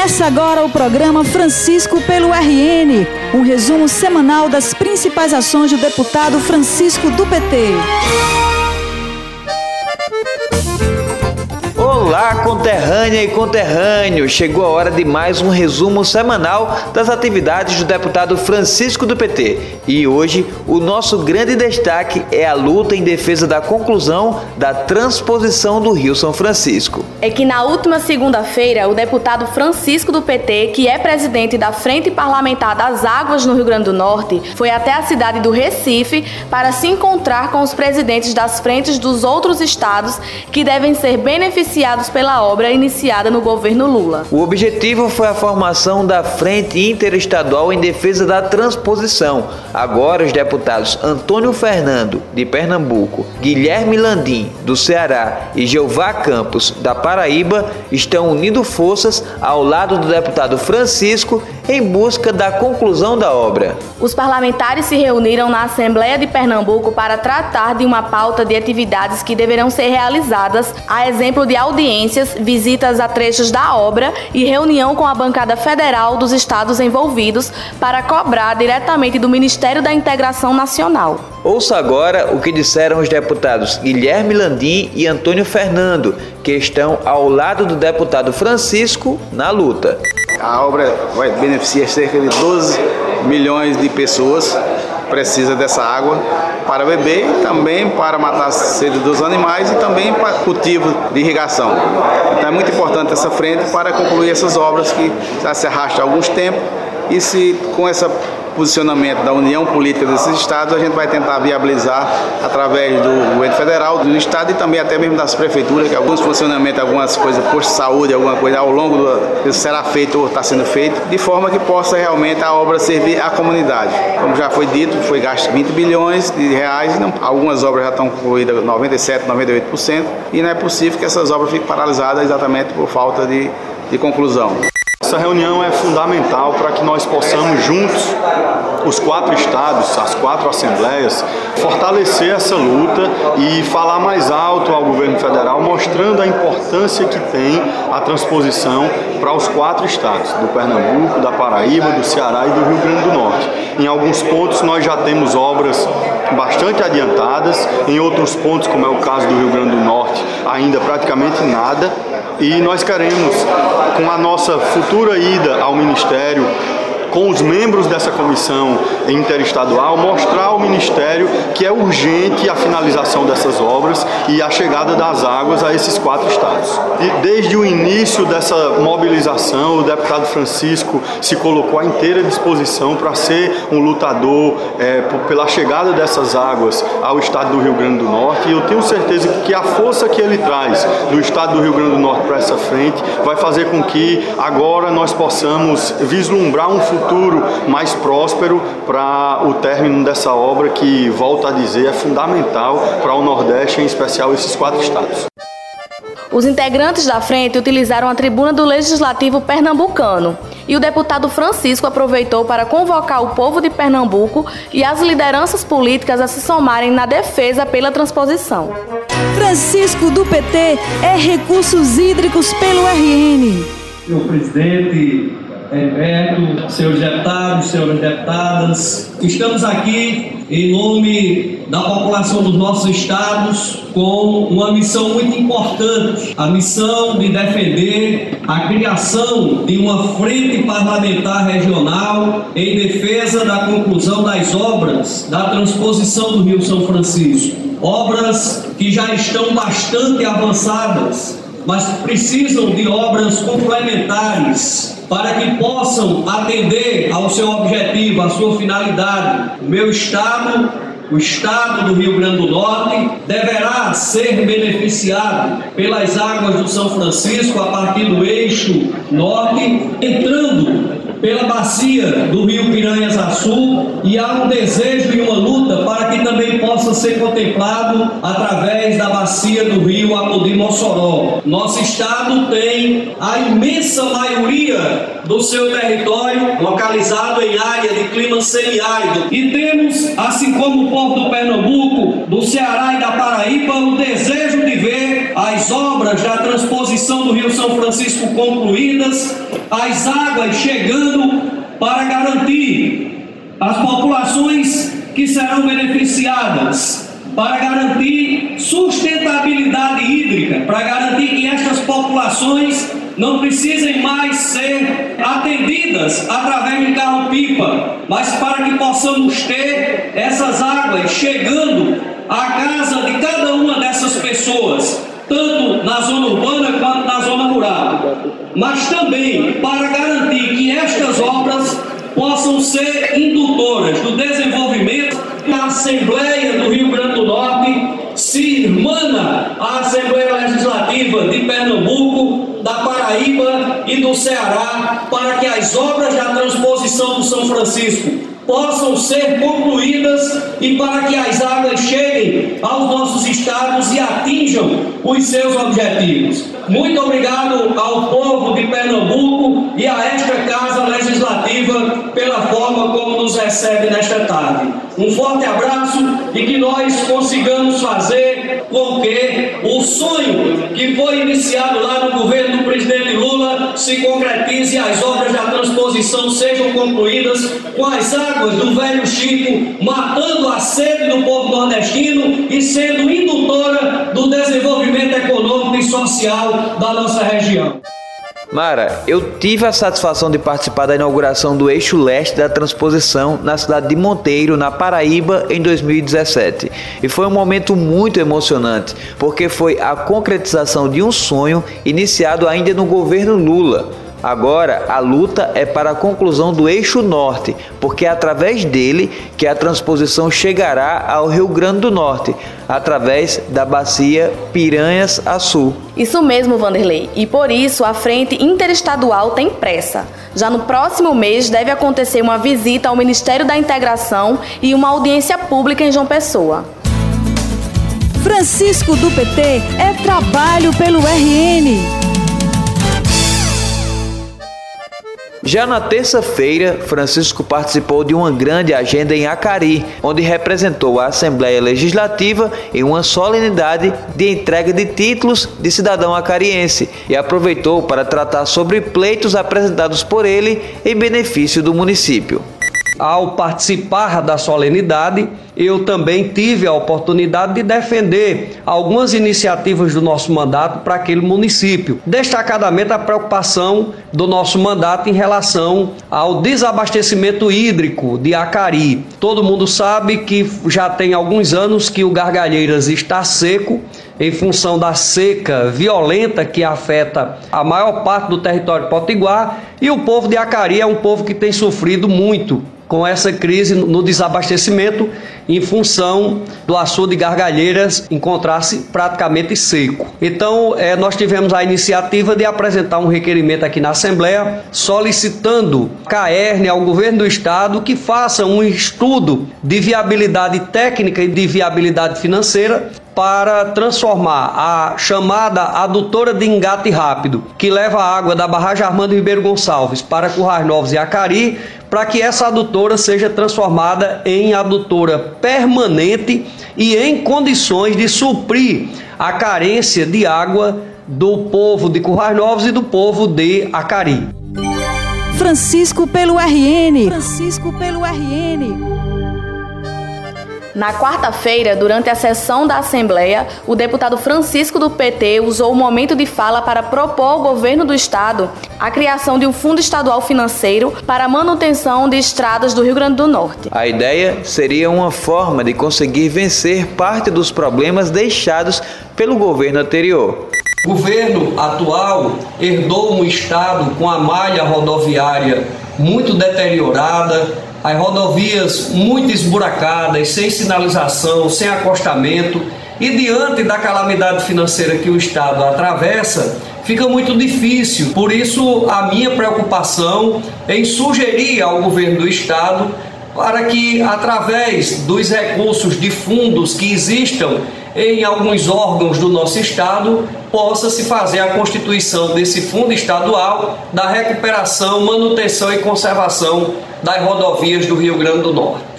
Começa agora o programa Francisco pelo RN, um resumo semanal das principais ações do deputado Francisco do PT. Olá, conterrânea e conterrâneo! Chegou a hora de mais um resumo semanal das atividades do deputado Francisco do PT. E hoje, o nosso grande destaque é a luta em defesa da conclusão da transposição do Rio São Francisco. É que na última segunda-feira, o deputado Francisco do PT, que é presidente da Frente Parlamentar das Águas no Rio Grande do Norte, foi até a cidade do Recife para se encontrar com os presidentes das frentes dos outros estados que devem ser beneficiados pela obra iniciada no governo Lula. O objetivo foi a formação da Frente Interestadual em Defesa da Transposição. Agora, os deputados Antônio Fernando, de Pernambuco, Guilherme Landim, do Ceará e Jeová Campos, da Paraíba, estão unindo forças ao lado do deputado Francisco em busca da conclusão da obra. Os parlamentares se reuniram na Assembleia de Pernambuco para tratar de uma pauta de atividades que deverão ser realizadas, a exemplo de audiências, visitas a trechos da obra e reunião com a bancada federal dos estados envolvidos para cobrar diretamente do Ministério da Integração Nacional. Ouça agora o que disseram os deputados Guilherme Landim e Antônio Fernando, que estão ao lado do deputado Francisco na luta. A obra vai beneficiar cerca de 12 milhões de pessoas precisa dessa água para beber e também para matar a sede dos animais e também para cultivo de irrigação. Então é muito importante essa frente para concluir essas obras que já se arrastam há alguns tempos e se com essa posicionamento da união política desses estados, a gente vai tentar viabilizar através do governo federal, do estado e também até mesmo das prefeituras, que alguns funcionamentos, algumas coisas, posto de saúde, alguma coisa ao longo do será feito ou está sendo feito, de forma que possa realmente a obra servir à comunidade. Como já foi dito, foi gasto 20 bilhões de reais, não, algumas obras já estão concluídas 97, 98%, e não é possível que essas obras fiquem paralisadas exatamente por falta de, de conclusão. Essa reunião é fundamental para que nós possamos juntos, os quatro estados, as quatro assembleias, fortalecer essa luta e falar mais alto ao governo federal, mostrando a importância que tem a transposição para os quatro estados, do Pernambuco, da Paraíba, do Ceará e do Rio Grande do Norte. Em alguns pontos nós já temos obras bastante adiantadas, em outros pontos, como é o caso do Rio Grande do Norte, ainda praticamente nada. E nós queremos, com a nossa futura ida ao Ministério, com os membros dessa comissão interestadual, mostrar ao Ministério que é urgente a finalização dessas obras e a chegada das águas a esses quatro estados. E desde o início dessa mobilização, o deputado Francisco se colocou à inteira disposição para ser um lutador é, pela chegada dessas águas ao estado do Rio Grande do Norte e eu tenho certeza que a força que ele traz do estado do Rio Grande do Norte para essa frente vai fazer com que agora nós possamos vislumbrar um futuro futuro mais próspero para o término dessa obra que, volto a dizer, é fundamental para o Nordeste, em especial esses quatro estados. Os integrantes da frente utilizaram a tribuna do Legislativo pernambucano e o deputado Francisco aproveitou para convocar o povo de Pernambuco e as lideranças políticas a se somarem na defesa pela transposição. Francisco do PT é Recursos Hídricos pelo RN. Senhor presidente, Heriberto, senhores deputados, senhoras deputadas, estamos aqui em nome da população dos nossos estados com uma missão muito importante, a missão de defender a criação de uma frente parlamentar regional em defesa da conclusão das obras da transposição do Rio São Francisco. Obras que já estão bastante avançadas, mas precisam de obras complementares para que possam atender ao seu objetivo, à sua finalidade. O meu estado, o estado do Rio Grande do Norte, deverá ser beneficiado pelas águas do São Francisco a partir do eixo norte, entrando pela bacia do rio Piranhas Açu e há um desejo e uma luta para que também possa ser contemplado através da bacia do rio Apodi Mossoró. Nosso estado tem a imensa maioria do seu território localizado em área de clima semiárido e temos, assim como o povo do Pernambuco, do Ceará e da Paraíba, o desejo de ver as obras da transposição do Rio São Francisco concluídas, as águas chegando para garantir as populações que serão beneficiadas, para garantir sustentabilidade hídrica, para garantir que estas populações não precisem mais ser atendidas através de carro-pipa, mas para que possamos ter essas águas chegando à casa de cada uma dessas pessoas, tanto na zona urbana quanto na zona rural. Mas também para garantir que estas obras possam ser indutoras do desenvolvimento da Assembleia do Rio Grande do Norte se irmana à Assembleia Legislativa de Pernambuco, da Paraíba e do Ceará para que as obras da transposição do São Francisco possam ser concluídas e para que as águas cheguem aos nossos estados e atinjam os seus objetivos. Muito obrigado ao povo de Pernambuco e a esta Casa Legislativa pela forma como nos recebe nesta tarde. Um forte abraço e que nós consigamos fazer com que o sonho que foi iniciado lá no governo do presidente se concretize e as obras da transposição sejam concluídas com as águas do velho Chico, matando a sede do povo nordestino e sendo indutora do desenvolvimento econômico e social da nossa região. Mara, eu tive a satisfação de participar da inauguração do eixo leste da transposição na cidade de Monteiro, na Paraíba, em 2017. E foi um momento muito emocionante, porque foi a concretização de um sonho iniciado ainda no governo Lula. Agora, a luta é para a conclusão do eixo norte, porque é através dele que a transposição chegará ao Rio Grande do Norte, através da bacia Piranhas-Açu. Isso mesmo, Vanderlei. E por isso a frente interestadual tem pressa. Já no próximo mês deve acontecer uma visita ao Ministério da Integração e uma audiência pública em João Pessoa. Francisco do PT é trabalho pelo RN. Já na terça-feira, Francisco participou de uma grande agenda em Acari, onde representou a Assembleia Legislativa em uma solenidade de entrega de títulos de cidadão acariense e aproveitou para tratar sobre pleitos apresentados por ele em benefício do município. Ao participar da solenidade, eu também tive a oportunidade de defender algumas iniciativas do nosso mandato para aquele município, destacadamente a preocupação do nosso mandato em relação ao desabastecimento hídrico de Acari. Todo mundo sabe que já tem alguns anos que o Gargalheiras está seco em função da seca violenta que afeta a maior parte do território potiguar e o povo de Acari é um povo que tem sofrido muito com essa crise no desabastecimento em função do açude de Gargalheiras encontrar-se praticamente seco. Então, é, nós tivemos a iniciativa de apresentar um requerimento aqui na Assembleia solicitando a CAERN ao governo do estado que faça um estudo de viabilidade técnica e de viabilidade financeira para transformar a chamada adutora de engate rápido, que leva a água da barragem Armando Ribeiro Gonçalves para Currais Novos e Acari, para que essa adutora seja transformada em adutora permanente e em condições de suprir a carência de água do povo de Currais Novos e do povo de Acari. Francisco pelo RN. Francisco pelo RN. Na quarta-feira, durante a sessão da Assembleia, o deputado Francisco do PT usou o momento de fala para propor ao governo do estado a criação de um fundo estadual financeiro para a manutenção de estradas do Rio Grande do Norte. A ideia seria uma forma de conseguir vencer parte dos problemas deixados pelo governo anterior. O governo atual herdou um estado com a malha rodoviária muito deteriorada, as rodovias muito esburacadas, sem sinalização, sem acostamento, e diante da calamidade financeira que o Estado atravessa, fica muito difícil. Por isso, a minha preocupação em sugerir ao governo do Estado para que, através dos recursos de fundos que existam em alguns órgãos do nosso Estado, possa se fazer a constituição desse fundo estadual da recuperação, manutenção e conservação das rodovias do Rio Grande do Norte.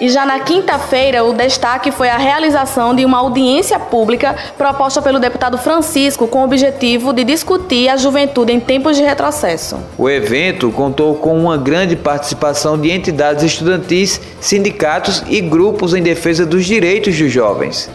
E já na quinta-feira, o destaque foi a realização de uma audiência pública proposta pelo deputado Francisco com o objetivo de discutir a juventude em tempos de retrocesso. O evento contou com uma grande participação de entidades estudantis, sindicatos e grupos em defesa dos direitos dos jovens.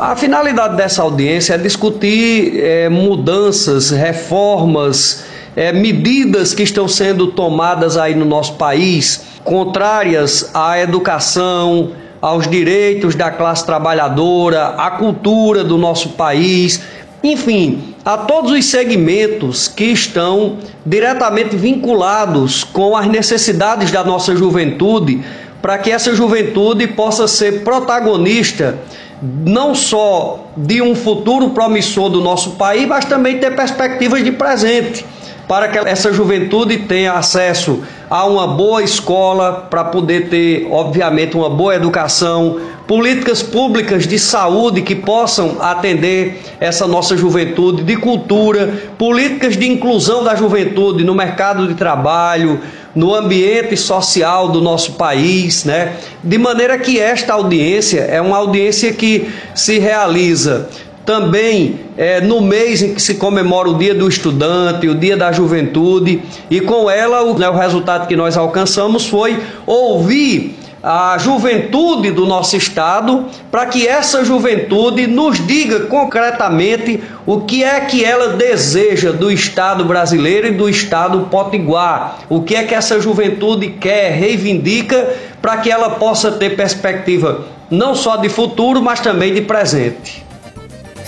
A finalidade dessa audiência é discutir é, mudanças, reformas, é, medidas que estão sendo tomadas aí no nosso país, contrárias à educação, aos direitos da classe trabalhadora, à cultura do nosso país, enfim, a todos os segmentos que estão diretamente vinculados com as necessidades da nossa juventude, para que essa juventude possa ser protagonista não só de um futuro promissor do nosso país, mas também ter perspectivas de presente para que essa juventude tenha acesso a uma boa escola, para poder ter, obviamente, uma boa educação, políticas públicas de saúde que possam atender essa nossa juventude, de cultura, políticas de inclusão da juventude no mercado de trabalho, no ambiente social do nosso país, né? De maneira que esta audiência é uma audiência que se realiza também é, no mês em que se comemora o Dia do Estudante, o Dia da Juventude, e com ela o, né, o resultado que nós alcançamos foi ouvir a juventude do nosso estado, para que essa juventude nos diga concretamente o que é que ela deseja do estado brasileiro e do estado potiguar, o que é que essa juventude quer, reivindica, para que ela possa ter perspectiva não só de futuro, mas também de presente.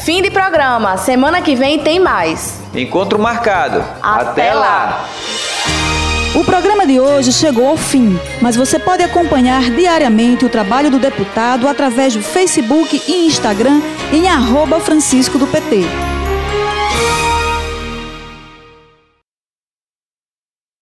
Fim de programa. Semana que vem tem mais. Encontro marcado. Até, Até lá. O programa de hoje chegou ao fim, mas você pode acompanhar diariamente o trabalho do deputado através do Facebook e Instagram em arroba Francisco do PT.